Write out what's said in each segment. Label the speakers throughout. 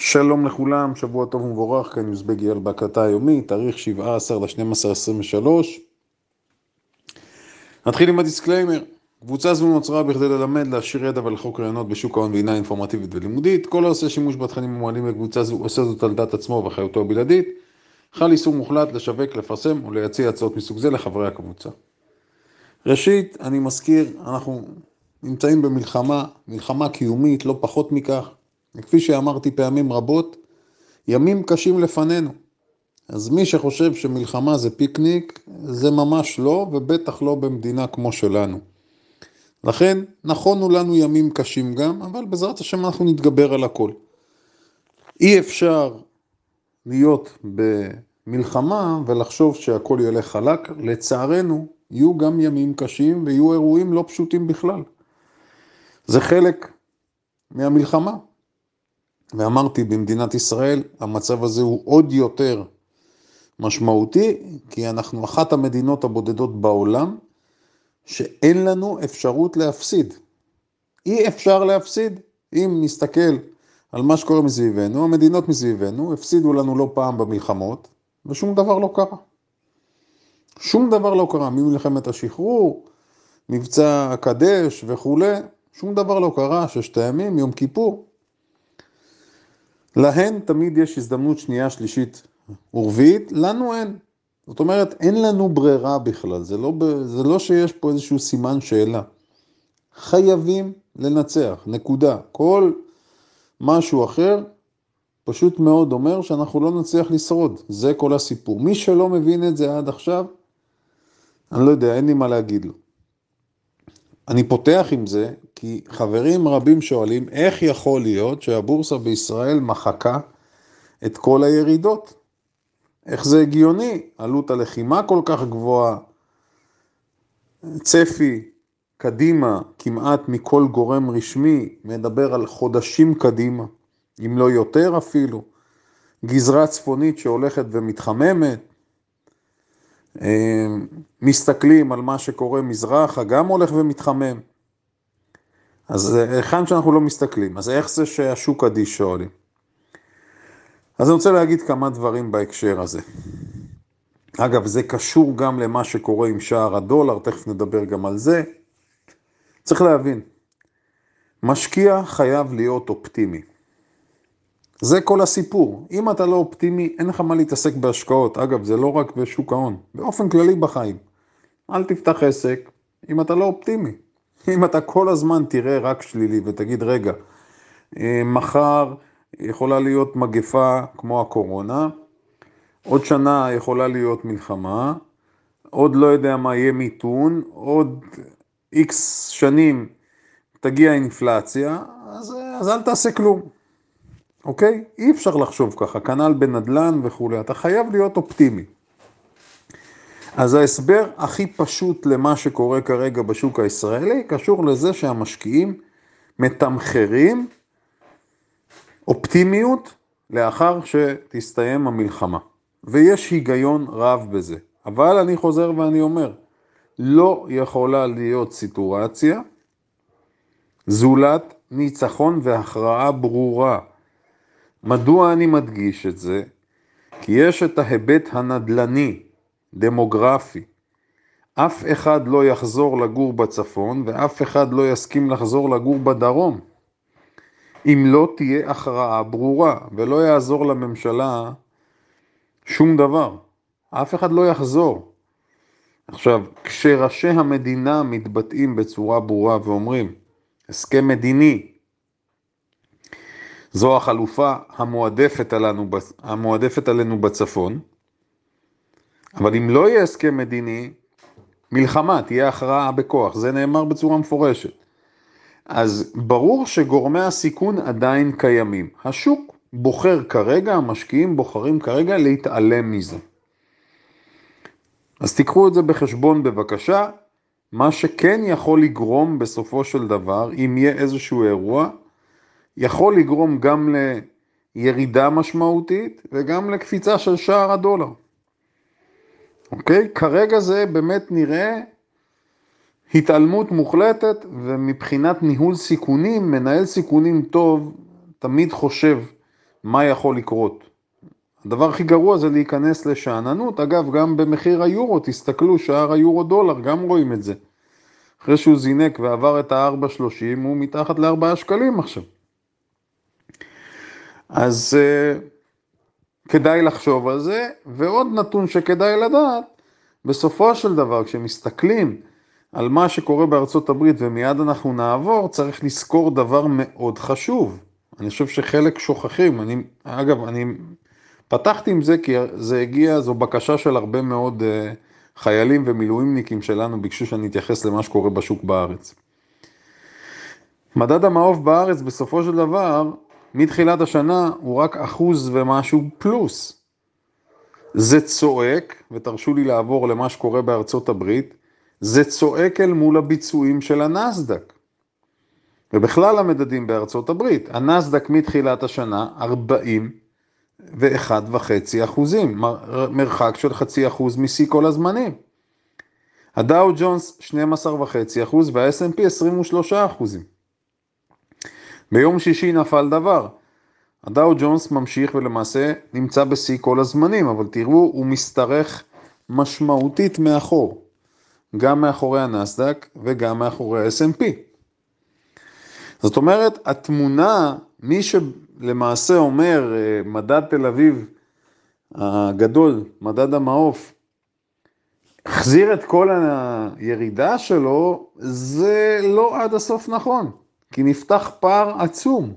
Speaker 1: שלום לכולם, שבוע טוב ומבורך, כאן יוזבג יעל בהקלטה היומית, תאריך 17 ל-12 23. נתחיל עם הדיסקליימר. קבוצה זו נוצרה בכדי ללמד, להשאיר ידע ולחלוק רעיונות בשוק ההון והינה אינפורמטיבית ולימודית. כל העושה שימוש בתכנים המועלים בקבוצה זו עושה זאת על דעת עצמו ואחריותו הבלעדית. חל איסור מוחלט לשווק, לפרסם ולהציע הצעות מסוג זה לחברי הקבוצה. ראשית, אני מזכיר, אנחנו נמצאים במלחמה, מלחמה קיומית, לא פחות מכך. כפי שאמרתי פעמים רבות, ימים קשים לפנינו. אז מי שחושב שמלחמה זה פיקניק, זה ממש לא, ובטח לא במדינה כמו שלנו. לכן, נכונו לנו ימים קשים גם, אבל בעזרת השם אנחנו נתגבר על הכל. אי אפשר להיות במלחמה ולחשוב שהכל ילך חלק. לצערנו, יהיו גם ימים קשים ויהיו אירועים לא פשוטים בכלל. זה חלק מהמלחמה. ואמרתי, במדינת ישראל המצב הזה הוא עוד יותר משמעותי, כי אנחנו אחת המדינות הבודדות בעולם שאין לנו אפשרות להפסיד. אי אפשר להפסיד. אם נסתכל על מה שקורה מסביבנו, המדינות מסביבנו הפסידו לנו לא פעם במלחמות, ושום דבר לא קרה. שום דבר לא קרה, ממלחמת השחרור, מבצע הקדש וכולי, שום דבר לא קרה, ששת הימים, יום כיפור. להן תמיד יש הזדמנות שנייה, שלישית ורביעית, לנו אין. זאת אומרת, אין לנו ברירה בכלל, זה לא, זה לא שיש פה איזשהו סימן שאלה. חייבים לנצח, נקודה. כל משהו אחר פשוט מאוד אומר שאנחנו לא נצליח לשרוד, זה כל הסיפור. מי שלא מבין את זה עד עכשיו, אני לא יודע, אין לי מה להגיד לו. אני פותח עם זה, כי חברים רבים שואלים, איך יכול להיות שהבורסה בישראל מחקה את כל הירידות? איך זה הגיוני? עלות הלחימה כל כך גבוהה, צפי קדימה כמעט מכל גורם רשמי מדבר על חודשים קדימה, אם לא יותר אפילו, גזרה צפונית שהולכת ומתחממת, מסתכלים על מה שקורה מזרחה, גם הולך ומתחמם. אז היכן שאנחנו לא מסתכלים, אז איך זה שהשוק אדיש שואלים? אז אני רוצה להגיד כמה דברים בהקשר הזה. אגב, זה קשור גם למה שקורה עם שער הדולר, תכף נדבר גם על זה. צריך להבין, משקיע חייב להיות אופטימי. זה כל הסיפור. אם אתה לא אופטימי, אין לך מה להתעסק בהשקעות. אגב, זה לא רק בשוק ההון, באופן כללי בחיים. אל תפתח עסק אם אתה לא אופטימי. אם אתה כל הזמן תראה רק שלילי ותגיד, רגע, אה, מחר יכולה להיות מגפה כמו הקורונה, עוד שנה יכולה להיות מלחמה, עוד לא יודע מה יהיה מיתון, עוד איקס שנים תגיע אינפלציה, אז, אז אל תעשה כלום. אוקיי? אי אפשר לחשוב ככה, כנ"ל בנדל"ן וכולי, אתה חייב להיות אופטימי. אז ההסבר הכי פשוט למה שקורה כרגע בשוק הישראלי קשור לזה שהמשקיעים מתמחרים אופטימיות לאחר שתסתיים המלחמה. ויש היגיון רב בזה. אבל אני חוזר ואני אומר, לא יכולה להיות סיטואציה זולת ניצחון והכרעה ברורה מדוע אני מדגיש את זה? כי יש את ההיבט הנדל"ני, דמוגרפי. אף אחד לא יחזור לגור בצפון ואף אחד לא יסכים לחזור לגור בדרום. אם לא תהיה הכרעה ברורה ולא יעזור לממשלה שום דבר. אף אחד לא יחזור. עכשיו, כשראשי המדינה מתבטאים בצורה ברורה ואומרים, הסכם מדיני, זו החלופה המועדפת עלינו, המועדפת עלינו בצפון, אבל אם לא יהיה הסכם מדיני, מלחמה, תהיה הכרעה בכוח, זה נאמר בצורה מפורשת. אז ברור שגורמי הסיכון עדיין קיימים. השוק בוחר כרגע, המשקיעים בוחרים כרגע להתעלם מזה. אז תיקחו את זה בחשבון בבקשה, מה שכן יכול לגרום בסופו של דבר, אם יהיה איזשהו אירוע, יכול לגרום גם לירידה משמעותית וגם לקפיצה של שער הדולר. אוקיי? כרגע זה באמת נראה התעלמות מוחלטת, ומבחינת ניהול סיכונים, מנהל סיכונים טוב תמיד חושב מה יכול לקרות. הדבר הכי גרוע זה להיכנס לשאננות, אגב גם במחיר היורו, תסתכלו, שער היורו דולר, גם רואים את זה. אחרי שהוא זינק ועבר את ה-4.30, הוא מתחת ל-4 שקלים עכשיו. אז uh, כדאי לחשוב על זה, ועוד נתון שכדאי לדעת, בסופו של דבר, כשמסתכלים על מה שקורה בארצות הברית ומיד אנחנו נעבור, צריך לזכור דבר מאוד חשוב. אני חושב שחלק שוכחים, אני, אגב, אני פתחתי עם זה כי זה הגיע, זו בקשה של הרבה מאוד uh, חיילים ומילואימניקים שלנו, ביקשו שאני אתייחס למה שקורה בשוק בארץ. מדד המעוף בארץ בסופו של דבר, מתחילת השנה הוא רק אחוז ומשהו פלוס. זה צועק, ותרשו לי לעבור למה שקורה בארצות הברית, זה צועק אל מול הביצועים של הנסדק. ובכלל המדדים בארצות הברית, הנסדק מתחילת השנה 41.5 אחוזים, מרחק של חצי אחוז משיא כל הזמנים. הדאו ג'ונס 12.5 אחוז וה-S&P 23 אחוזים. ביום שישי נפל דבר. הדאו ג'ונס ממשיך ולמעשה נמצא בשיא כל הזמנים, אבל תראו, הוא משתרך משמעותית מאחור. גם מאחורי הנסדק וגם מאחורי ה-S&P. זאת אומרת, התמונה, מי שלמעשה אומר, אה, מדד תל אביב הגדול, מדד המעוף, החזיר את כל הירידה שלו, זה לא עד הסוף נכון, כי נפתח פער עצום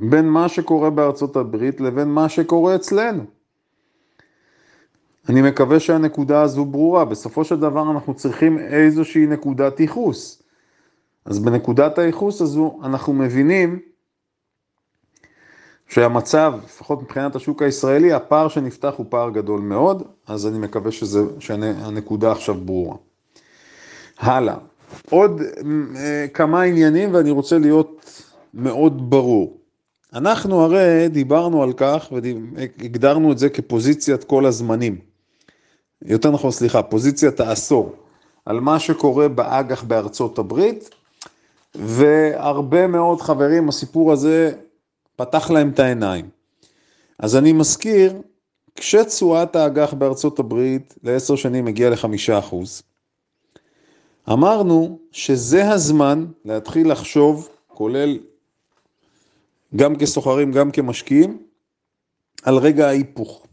Speaker 1: בין מה שקורה בארצות הברית לבין מה שקורה אצלנו. אני מקווה שהנקודה הזו ברורה. בסופו של דבר אנחנו צריכים איזושהי נקודת ייחוס. אז בנקודת הייחוס הזו אנחנו מבינים שהמצב, לפחות מבחינת השוק הישראלי, הפער שנפתח הוא פער גדול מאוד, אז אני מקווה שזה, שהנקודה עכשיו ברורה. הלאה, עוד אה, כמה עניינים ואני רוצה להיות מאוד ברור. אנחנו הרי דיברנו על כך והגדרנו את זה כפוזיציית כל הזמנים. יותר נכון, סליחה, פוזיציית העשור, על מה שקורה באג"ח בארצות הברית, והרבה מאוד חברים, הסיפור הזה פתח להם את העיניים. אז אני מזכיר, כשתשואת האג"ח בארצות הברית לעשר שנים הגיעה לחמישה אחוז, אמרנו שזה הזמן להתחיל לחשוב, כולל גם כסוחרים, גם כמשקיעים, על רגע ההיפוך.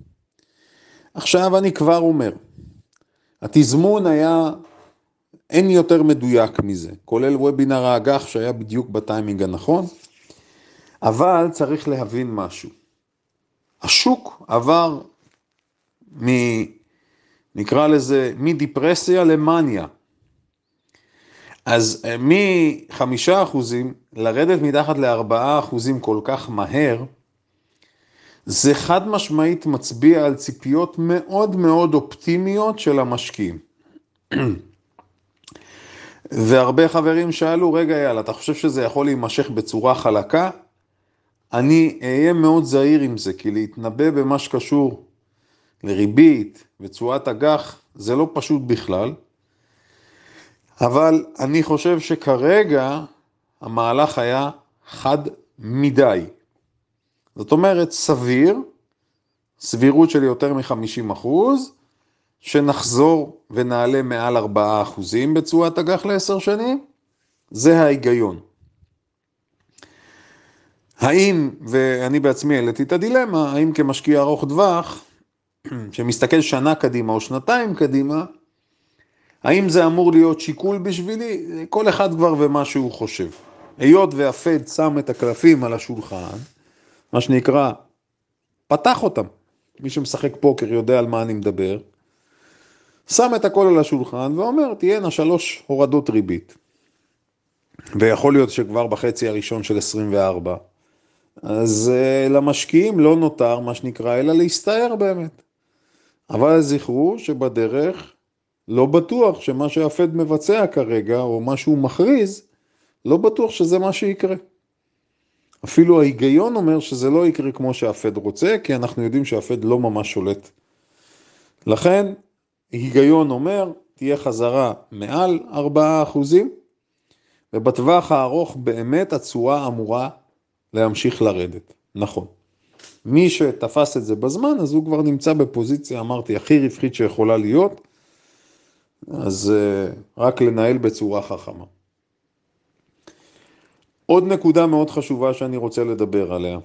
Speaker 1: עכשיו אני כבר אומר, התזמון היה, אין יותר מדויק מזה, כולל וובינר האג"ח שהיה בדיוק בטיימינג הנכון, אבל צריך להבין משהו. השוק עבר מ... נקרא לזה מדיפרסיה למאניה. אז אה, מחמישה אחוזים לרדת מתחת לארבעה אחוזים כל כך מהר, זה חד משמעית מצביע על ציפיות מאוד מאוד אופטימיות של המשקיעים. והרבה חברים שאלו, רגע יאללה, אתה חושב שזה יכול להימשך בצורה חלקה? אני אהיה מאוד זהיר עם זה, כי להתנבא במה שקשור לריבית ותשואת אג"ח זה לא פשוט בכלל, אבל אני חושב שכרגע המהלך היה חד מדי. זאת אומרת, סביר, סבירות של יותר מ-50 אחוז, שנחזור ונעלה מעל 4 אחוזים בתשואת אג"ח לעשר שנים, זה ההיגיון. האם, ואני בעצמי העליתי את הדילמה, האם כמשקיע ארוך טווח, שמסתכל שנה קדימה או שנתיים קדימה, האם זה אמור להיות שיקול בשבילי? כל אחד כבר ומה שהוא חושב. היות והפד שם את הקלפים על השולחן, מה שנקרא, פתח אותם. מי שמשחק פוקר יודע על מה אני מדבר. שם את הכל על השולחן ואומר, תהיינה שלוש הורדות ריבית. ויכול להיות שכבר בחצי הראשון של 24. אז uh, למשקיעים לא נותר מה שנקרא, אלא להסתער באמת. אבל זכרו שבדרך לא בטוח שמה שהפד מבצע כרגע, או מה שהוא מכריז, לא בטוח שזה מה שיקרה. אפילו ההיגיון אומר שזה לא יקרה כמו שהפד רוצה, כי אנחנו יודעים שהפד לא ממש שולט. לכן, היגיון אומר, תהיה חזרה מעל 4%, ובטווח הארוך באמת התשואה אמורה להמשיך לרדת. נכון. מי שתפס את זה בזמן, אז הוא כבר נמצא בפוזיציה, אמרתי, הכי רווחית שיכולה להיות, אז uh, רק לנהל בצורה חכמה. עוד נקודה מאוד חשובה שאני רוצה לדבר עליה.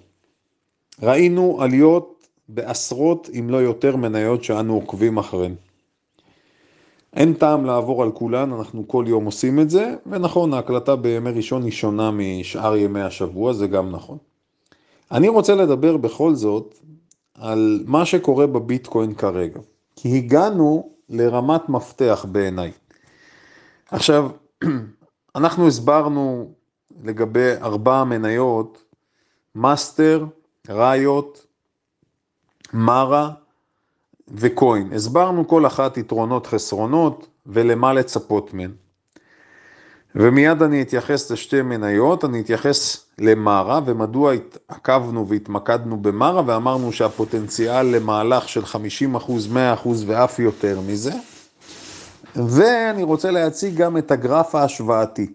Speaker 1: ראינו עליות בעשרות אם לא יותר מניות שאנו עוקבים אחריהן. אין טעם לעבור על כולן, אנחנו כל יום עושים את זה, ונכון, ההקלטה בימי ראשון היא שונה משאר ימי השבוע, זה גם נכון. אני רוצה לדבר בכל זאת על מה שקורה בביטקוין כרגע, כי הגענו לרמת מפתח בעיניי. עכשיו, אנחנו הסברנו לגבי ארבע מניות, Master, Riot, Mara ו Coin. הסברנו כל אחת יתרונות חסרונות ולמה לצפות מהן. ומיד אני אתייחס לשתי מניות, אני אתייחס למרה ומדוע עקבנו והתמקדנו במרה ואמרנו שהפוטנציאל למהלך של 50%, 100% ואף יותר מזה. ואני רוצה להציג גם את הגרף ההשוואתי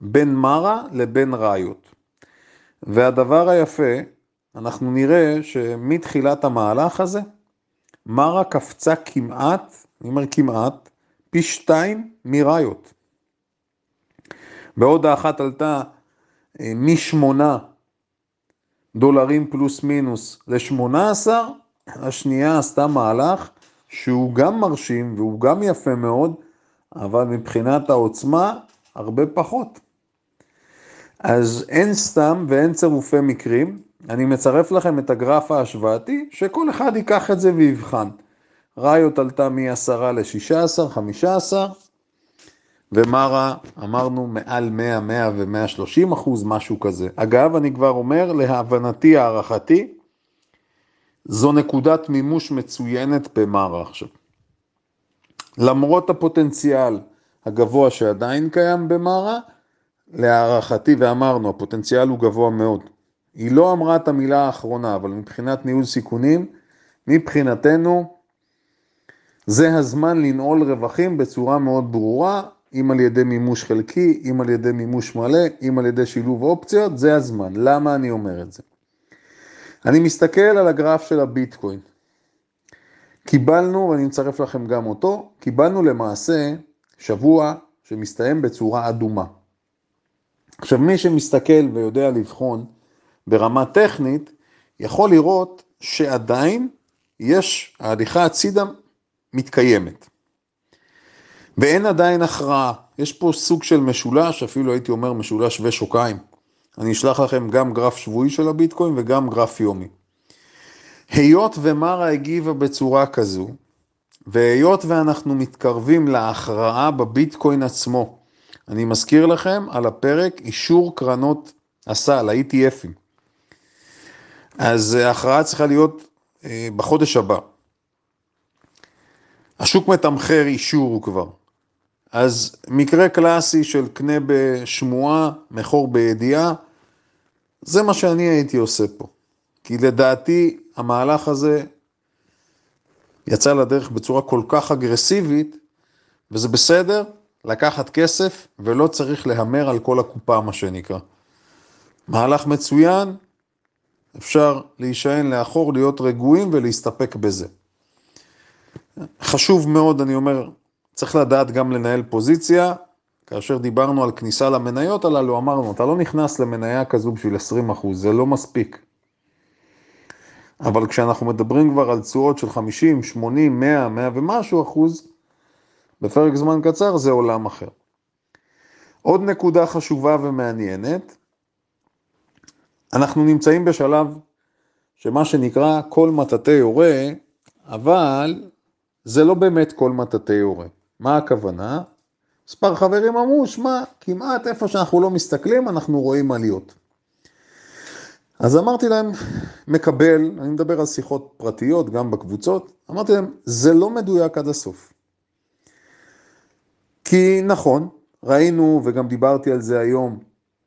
Speaker 1: בין מרה לבין ראיות. והדבר היפה, אנחנו נראה שמתחילת המהלך הזה, מרה קפצה כמעט, אני אומר כמעט, פי שתיים מראיות. בעוד האחת עלתה אה, משמונה דולרים פלוס מינוס לשמונה עשר, השנייה עשתה מהלך שהוא גם מרשים והוא גם יפה מאוד, אבל מבחינת העוצמה הרבה פחות. אז אין סתם ואין צירופי מקרים, אני מצרף לכם את הגרף ההשוואתי, שכל אחד ייקח את זה ויבחן. ראיות עלתה מ-10 ל-16, 15, ומרה אמרנו מעל 100, 100 ו-130 אחוז, משהו כזה. אגב, אני כבר אומר, להבנתי, הערכתי, זו נקודת מימוש מצוינת במרה עכשיו. למרות הפוטנציאל הגבוה שעדיין קיים במרה, להערכתי, ואמרנו, הפוטנציאל הוא גבוה מאוד. היא לא אמרה את המילה האחרונה, אבל מבחינת ניהול סיכונים, מבחינתנו, זה הזמן לנעול רווחים בצורה מאוד ברורה, אם על ידי מימוש חלקי, אם על ידי מימוש מלא, אם על ידי שילוב אופציות, זה הזמן. למה אני אומר את זה? אני מסתכל על הגרף של הביטקוין. קיבלנו, ואני מצרף לכם גם אותו, קיבלנו למעשה שבוע שמסתיים בצורה אדומה. עכשיו, מי שמסתכל ויודע לבחון ברמה טכנית, יכול לראות שעדיין יש, ההליכה הצידה מתקיימת. ואין עדיין הכרעה. יש פה סוג של משולש, אפילו הייתי אומר משולש שווה שוקיים. אני אשלח לכם גם גרף שבועי של הביטקוין וגם גרף יומי. היות ומרה הגיבה בצורה כזו, והיות ואנחנו מתקרבים להכרעה בביטקוין עצמו, אני מזכיר לכם על הפרק אישור קרנות הסל, ה-ETFים. אז ההכרעה צריכה להיות אה, בחודש הבא. השוק מתמחר אישור כבר. אז מקרה קלאסי של קנה בשמועה, מכור בידיעה, זה מה שאני הייתי עושה פה. כי לדעתי המהלך הזה יצא לדרך בצורה כל כך אגרסיבית, וזה בסדר לקחת כסף ולא צריך להמר על כל הקופה, מה שנקרא. מהלך מצוין, אפשר להישען לאחור, להיות רגועים ולהסתפק בזה. חשוב מאוד, אני אומר, צריך לדעת גם לנהל פוזיציה. כאשר דיברנו על כניסה למניות הללו, אמרנו, אתה לא נכנס למניה כזו בשביל 20 אחוז, זה לא מספיק. אבל כשאנחנו מדברים כבר על תשואות של 50, 80, 100, 100 ומשהו אחוז, בפרק זמן קצר זה עולם אחר. עוד נקודה חשובה ומעניינת, אנחנו נמצאים בשלב שמה שנקרא כל מטאטא יורה, אבל זה לא באמת כל מטאטא יורה. מה הכוונה? מספר חברים אמרו, שמע, כמעט איפה שאנחנו לא מסתכלים, אנחנו רואים עליות. אז אמרתי להם, מקבל, אני מדבר על שיחות פרטיות, גם בקבוצות, אמרתי להם, זה לא מדויק עד הסוף. כי נכון, ראינו, וגם דיברתי על זה היום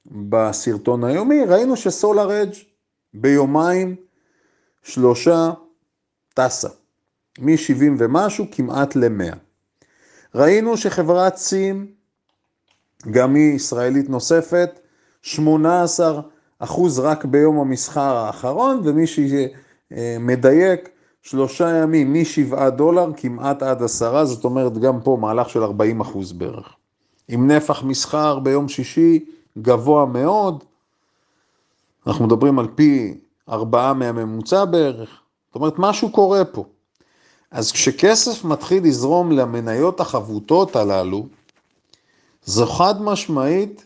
Speaker 1: בסרטון היומי, ראינו שסולר אדג' ביומיים שלושה טסה, מ-70 ומשהו כמעט ל-100. ראינו שחברת סים, גם היא ישראלית נוספת, 18 אחוז רק ביום המסחר האחרון, ומי שמדייק, שלושה ימים משבעה דולר כמעט עד עשרה, זאת אומרת גם פה מהלך של 40 אחוז בערך. עם נפח מסחר ביום שישי גבוה מאוד, אנחנו מדברים על פי ארבעה מהממוצע בערך, זאת אומרת משהו קורה פה. אז כשכסף מתחיל לזרום למניות החבוטות הללו, זו חד משמעית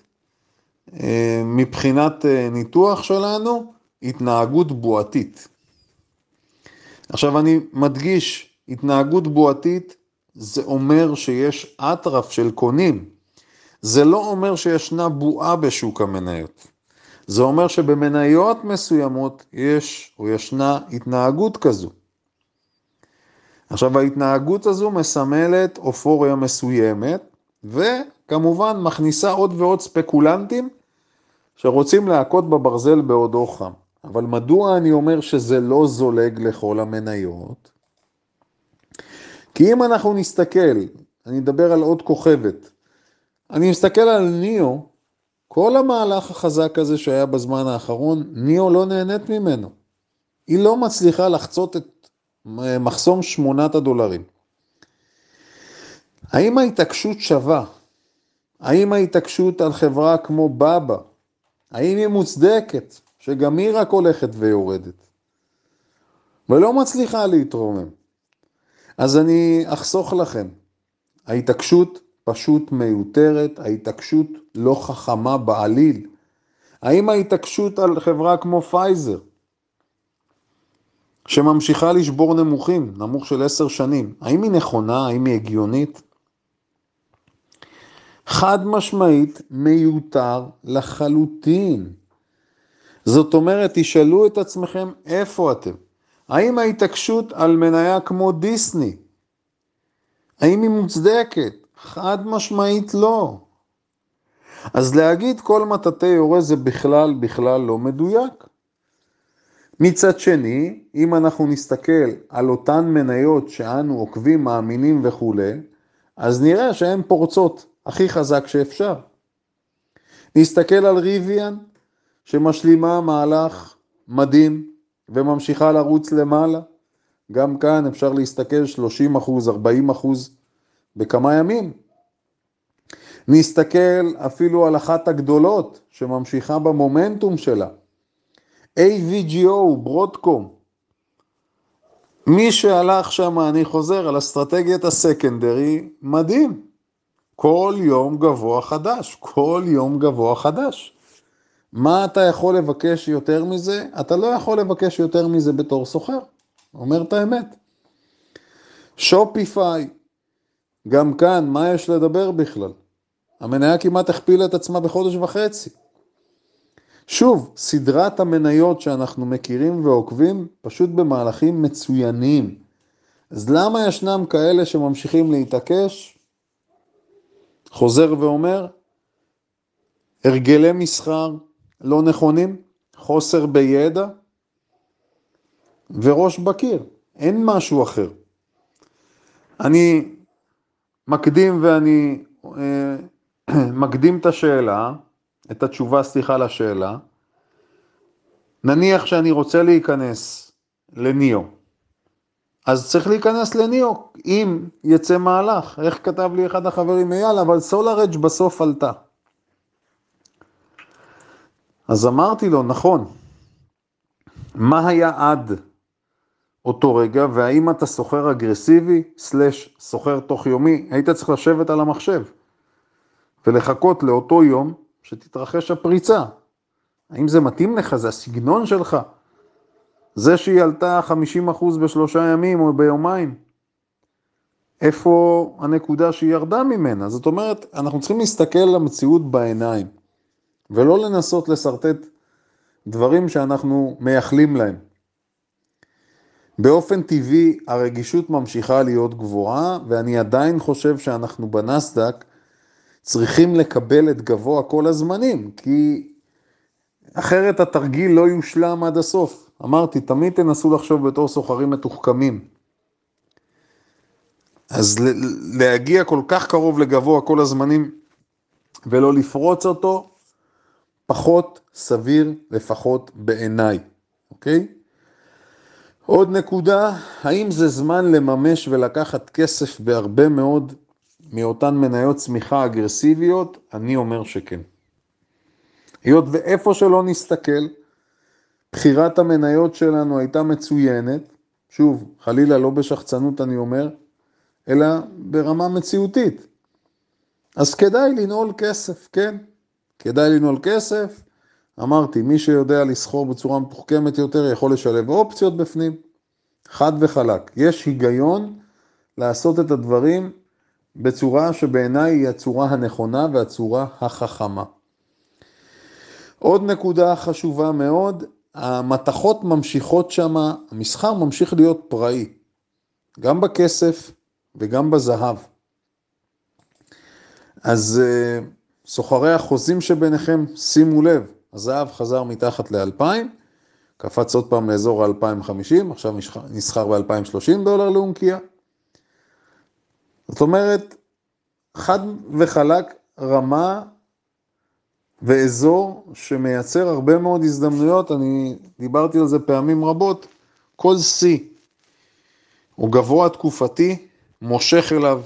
Speaker 1: אה, מבחינת אה, ניתוח שלנו התנהגות בועתית. עכשיו אני מדגיש, התנהגות בועתית זה אומר שיש אטרף של קונים, זה לא אומר שישנה בועה בשוק המניות. זה אומר שבמניות מסוימות יש או ישנה התנהגות כזו. עכשיו ההתנהגות הזו מסמלת אופוריה מסוימת, וכמובן מכניסה עוד ועוד ספקולנטים שרוצים להכות בברזל בעודו חם. אבל מדוע אני אומר שזה לא זולג לכל המניות? כי אם אנחנו נסתכל, אני אדבר על עוד כוכבת, אני מסתכל על ניאו, כל המהלך החזק הזה שהיה בזמן האחרון, ניאו לא נהנית ממנו. היא לא מצליחה לחצות את מחסום שמונת הדולרים. האם ההתעקשות שווה? האם ההתעקשות על חברה כמו בבא, האם היא מוצדקת, שגם היא רק הולכת ויורדת, ולא מצליחה להתרומם? אז אני אחסוך לכם. ההתעקשות פשוט מיותרת, ההתעקשות לא חכמה בעליל. האם ההתעקשות על חברה כמו פייזר, שממשיכה לשבור נמוכים, נמוך של עשר שנים, האם היא נכונה, האם היא הגיונית? חד משמעית מיותר לחלוטין. זאת אומרת, תשאלו את עצמכם איפה אתם. האם ההתעקשות על מניה כמו דיסני, האם היא מוצדקת? חד משמעית לא. אז להגיד כל מטאטא יורה זה בכלל בכלל לא מדויק. מצד שני, אם אנחנו נסתכל על אותן מניות שאנו עוקבים, מאמינים וכולי, אז נראה שהן פורצות הכי חזק שאפשר. נסתכל על ריביאן, שמשלימה מהלך מדהים וממשיכה לרוץ למעלה. גם כאן אפשר להסתכל 30 אחוז, 40 אחוז בכמה ימים. נסתכל אפילו על אחת הגדולות שממשיכה במומנטום שלה. AVGO, ברודקום. מי שהלך שם, אני חוזר, על אסטרטגיית הסקנדרי, מדהים. כל יום גבוה חדש, כל יום גבוה חדש. מה אתה יכול לבקש יותר מזה? אתה לא יכול לבקש יותר מזה בתור סוחר, אומר את האמת. שופיפיי, גם כאן, מה יש לדבר בכלל? המניה כמעט הכפילה את עצמה בחודש וחצי. שוב, סדרת המניות שאנחנו מכירים ועוקבים, פשוט במהלכים מצוינים. אז למה ישנם כאלה שממשיכים להתעקש? חוזר ואומר, הרגלי מסחר לא נכונים, חוסר בידע וראש בקיר, אין משהו אחר. אני מקדים ואני אה, מקדים את השאלה, את התשובה, סליחה, לשאלה. נניח שאני רוצה להיכנס לניאו, אז צריך להיכנס לניאו, אם יצא מהלך. איך כתב לי אחד החברים, אייל, אבל סולארג' בסוף עלתה. אז אמרתי לו, נכון, מה היה עד אותו רגע, והאם אתה סוחר אגרסיבי, סלש סוחר תוך יומי, היית צריך לשבת על המחשב ולחכות לאותו יום שתתרחש הפריצה. האם זה מתאים לך? זה הסגנון שלך? זה שהיא עלתה 50% בשלושה ימים או ביומיים? איפה הנקודה שהיא ירדה ממנה? זאת אומרת, אנחנו צריכים להסתכל למציאות בעיניים, ולא לנסות לשרטט דברים שאנחנו מייחלים להם. באופן טבעי הרגישות ממשיכה להיות גבוהה, ואני עדיין חושב שאנחנו בנסדק צריכים לקבל את גבוה כל הזמנים, כי אחרת התרגיל לא יושלם עד הסוף. אמרתי, תמיד תנסו לחשוב בתור סוחרים מתוחכמים. אז להגיע כל כך קרוב לגבוה כל הזמנים ולא לפרוץ אותו, פחות סביר, לפחות בעיניי, אוקיי? עוד נקודה, האם זה זמן לממש ולקחת כסף בהרבה מאוד מאותן מניות צמיחה אגרסיביות? אני אומר שכן. היות ואיפה שלא נסתכל, בחירת המניות שלנו הייתה מצוינת, שוב, חלילה לא בשחצנות אני אומר, אלא ברמה מציאותית. אז כדאי לנעול כסף, כן? כדאי לנעול כסף. אמרתי, מי שיודע לסחור בצורה מתוחכמת יותר יכול לשלב אופציות בפנים. חד וחלק. יש היגיון לעשות את הדברים בצורה שבעיניי היא הצורה הנכונה והצורה החכמה. עוד נקודה חשובה מאוד, המתכות ממשיכות שם, המסחר ממשיך להיות פראי, גם בכסף וגם בזהב. אז אה, סוחרי החוזים שביניכם, שימו לב, הזהב חזר מתחת ל-2,000, קפץ עוד פעם לאזור ה-2,050, עכשיו נסחר ב-2,030 דולר לאונקיה. זאת אומרת, חד וחלק רמה ואזור שמייצר הרבה מאוד הזדמנויות, אני דיברתי על זה פעמים רבות, כל שיא או גבוה תקופתי מושך אליו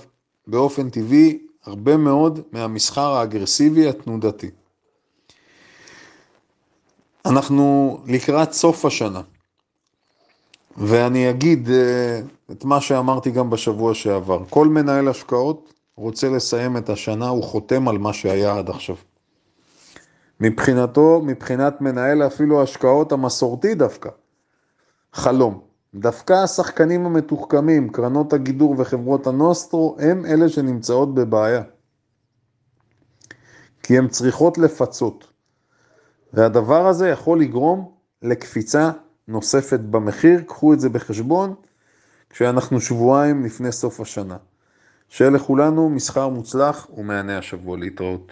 Speaker 1: באופן טבעי הרבה מאוד מהמסחר האגרסיבי התנודתי. אנחנו לקראת סוף השנה, ואני אגיד אה, את מה שאמרתי גם בשבוע שעבר. כל מנהל השקעות רוצה לסיים את השנה, הוא חותם על מה שהיה עד עכשיו. מבחינתו, מבחינת מנהל אפילו ההשקעות המסורתי דווקא, חלום. דווקא השחקנים המתוחכמים, קרנות הגידור וחברות הנוסטרו, הם אלה שנמצאות בבעיה. כי הן צריכות לפצות. והדבר הזה יכול לגרום לקפיצה נוספת במחיר, קחו את זה בחשבון, כשאנחנו שבועיים לפני סוף השנה. שיהיה לכולנו מסחר מוצלח ומענה השבוע להתראות.